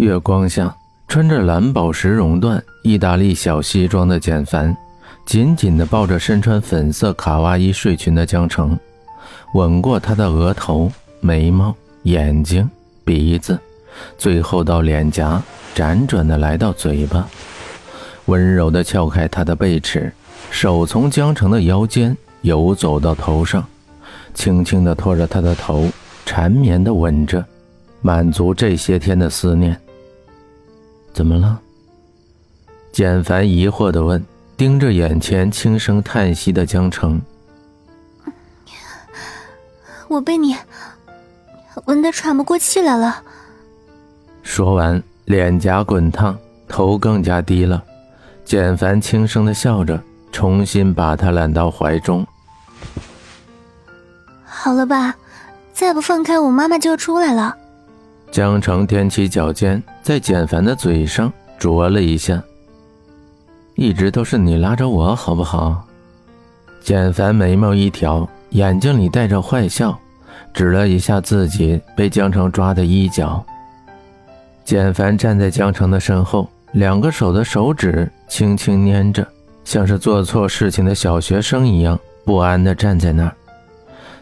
月光下，穿着蓝宝石绒缎意大利小西装的简凡，紧紧地抱着身穿粉色卡哇伊睡裙的江城，吻过她的额头、眉毛、眼睛、鼻子，最后到脸颊，辗转地来到嘴巴，温柔地撬开她的背齿，手从江城的腰间游走到头上，轻轻地托着她的头，缠绵地吻着，满足这些天的思念。怎么了？简凡疑惑的问，盯着眼前轻声叹息的江澄。我被你闻得喘不过气来了。说完，脸颊滚烫，头更加低了。简凡轻声的笑着，重新把她揽到怀中。好了吧，再不放开我，妈妈就要出来了。江城踮起脚尖，在简凡的嘴上啄了一下。一直都是你拉着我，好不好？简凡眉毛一挑，眼睛里带着坏笑，指了一下自己被江城抓的衣角。简凡站在江城的身后，两个手的手指轻轻捏着，像是做错事情的小学生一样不安地站在那儿。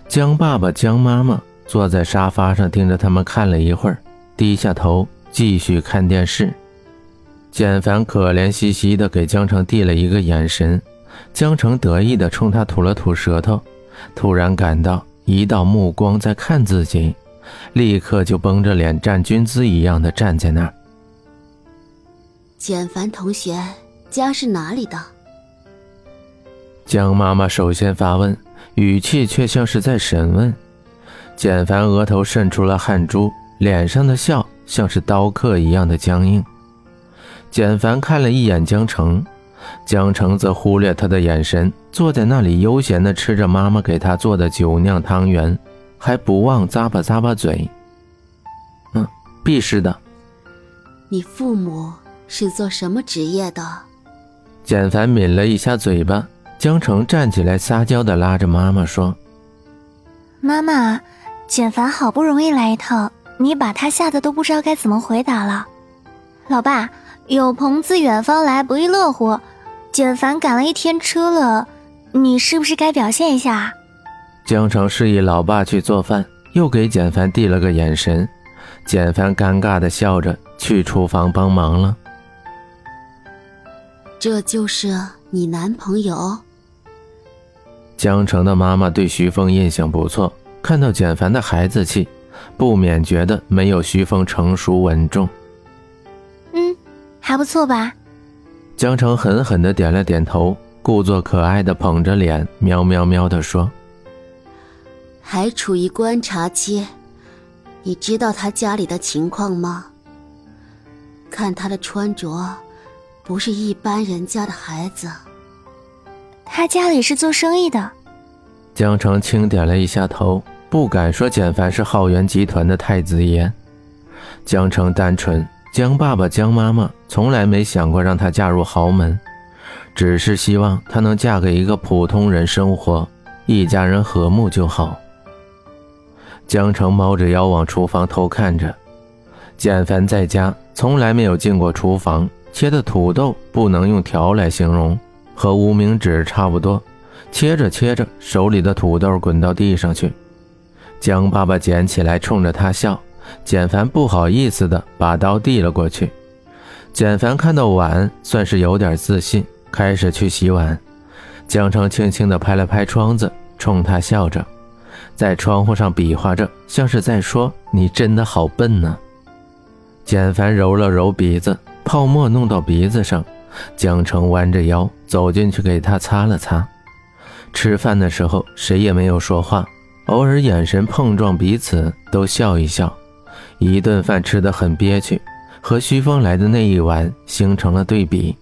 江爸爸、江妈妈。坐在沙发上，盯着他们看了一会儿，低下头继续看电视。简凡可怜兮兮的给江城递了一个眼神，江城得意的冲他吐了吐舌头，突然感到一道目光在看自己，立刻就绷着脸站军姿一样的站在那儿。简凡同学家是哪里的？江妈妈首先发问，语气却像是在审问。简凡额头渗出了汗珠，脸上的笑像是刀刻一样的僵硬。简凡看了一眼江城，江城则忽略他的眼神，坐在那里悠闲地吃着妈妈给他做的酒酿汤圆，还不忘咂巴咂巴嘴。嗯，必是的。你父母是做什么职业的？简凡抿了一下嘴巴，江城站起来撒娇地拉着妈妈说：“妈妈。”简凡好不容易来一趟，你把他吓得都不知道该怎么回答了。老爸，有朋自远方来，不亦乐乎。简凡赶了一天车了，你是不是该表现一下？江城示意老爸去做饭，又给简凡递了个眼神。简凡尴尬的笑着去厨房帮忙了。这就是你男朋友？江城的妈妈对徐峰印象不错。看到简凡的孩子气，不免觉得没有徐峰成熟稳重。嗯，还不错吧？江澄狠狠的点了点头，故作可爱的捧着脸，喵喵喵的说：“还处于观察期，你知道他家里的情况吗？看他的穿着，不是一般人家的孩子。他家里是做生意的。”江城轻点了一下头，不敢说简凡是浩源集团的太子爷。江城单纯，江爸爸、江妈妈从来没想过让他嫁入豪门，只是希望她能嫁给一个普通人生活，一家人和睦就好。江城猫着腰往厨房偷看着，简凡在家从来没有进过厨房，切的土豆不能用条来形容，和无名指差不多。切着切着，手里的土豆滚到地上去。江爸爸捡起来，冲着他笑。简凡不好意思的把刀递了过去。简凡看到碗，算是有点自信，开始去洗碗。江城轻轻的拍了拍窗子，冲他笑着，在窗户上比划着，像是在说：“你真的好笨呢。”简凡揉了揉鼻子，泡沫弄到鼻子上。江城弯着腰走进去，给他擦了擦。吃饭的时候，谁也没有说话，偶尔眼神碰撞，彼此都笑一笑。一顿饭吃得很憋屈，和徐峰来的那一碗形成了对比。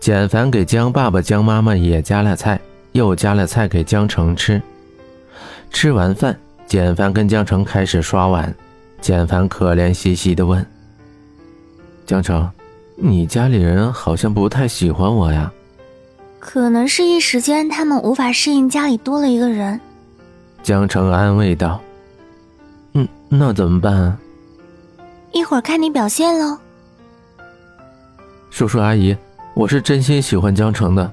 简凡给江爸爸、江妈妈也加了菜，又加了菜给江城吃。吃完饭，简凡跟江城开始刷碗。简凡可怜兮兮地问：“江城，你家里人好像不太喜欢我呀？”可能是一时间他们无法适应家里多了一个人，江城安慰道：“嗯，那怎么办？啊一会儿看你表现喽。叔叔阿姨，我是真心喜欢江城的，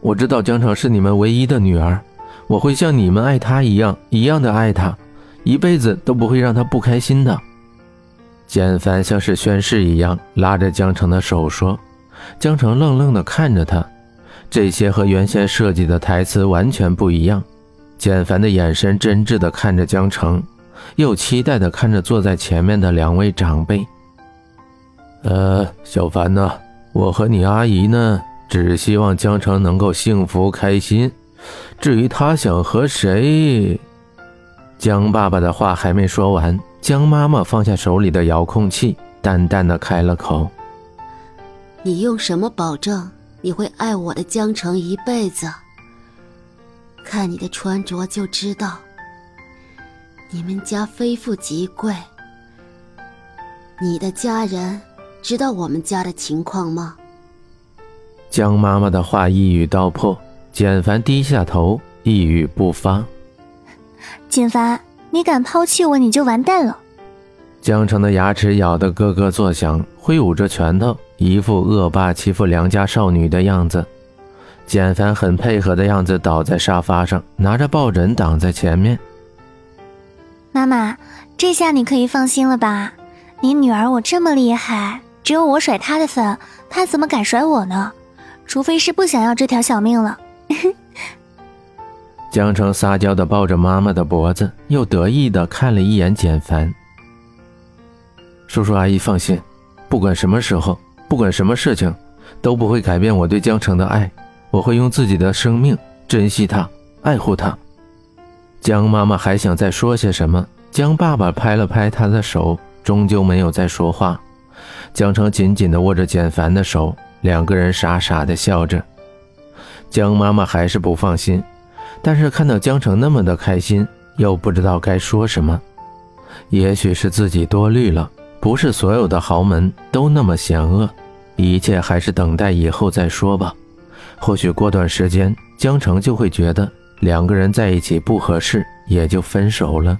我知道江城是你们唯一的女儿，我会像你们爱她一样，一样的爱她，一辈子都不会让她不开心的。简凡像是宣誓一样拉着江城的手说，江城愣愣的看着他，这些和原先设计的台词完全不一样。简凡的眼神真挚地看着江城，又期待地看着坐在前面的两位长辈。呃，小凡呢？我和你阿姨呢，只希望江城能够幸福开心。至于他想和谁，江爸爸的话还没说完，江妈妈放下手里的遥控器，淡淡的开了口：“你用什么保证你会爱我的江城一辈子？”看你的穿着就知道，你们家非富即贵。你的家人知道我们家的情况吗？江妈妈的话一语道破，简凡低下头，一语不发。简凡，你敢抛弃我，你就完蛋了。江城的牙齿咬得咯咯作响，挥舞着拳头，一副恶霸欺负良家少女的样子。简凡很配合的样子，倒在沙发上，拿着抱枕挡在前面。妈妈，这下你可以放心了吧？你女儿我这么厉害，只有我甩她的份，她怎么敢甩我呢？除非是不想要这条小命了。江城撒娇的抱着妈妈的脖子，又得意的看了一眼简凡。叔叔阿姨放心，不管什么时候，不管什么事情，都不会改变我对江城的爱。我会用自己的生命珍惜他，爱护他。江妈妈还想再说些什么，江爸爸拍了拍她的手，终究没有再说话。江城紧紧地握着简凡的手，两个人傻傻地笑着。江妈妈还是不放心，但是看到江城那么的开心，又不知道该说什么。也许是自己多虑了，不是所有的豪门都那么险恶，一切还是等待以后再说吧。或许过段时间，江城就会觉得两个人在一起不合适，也就分手了。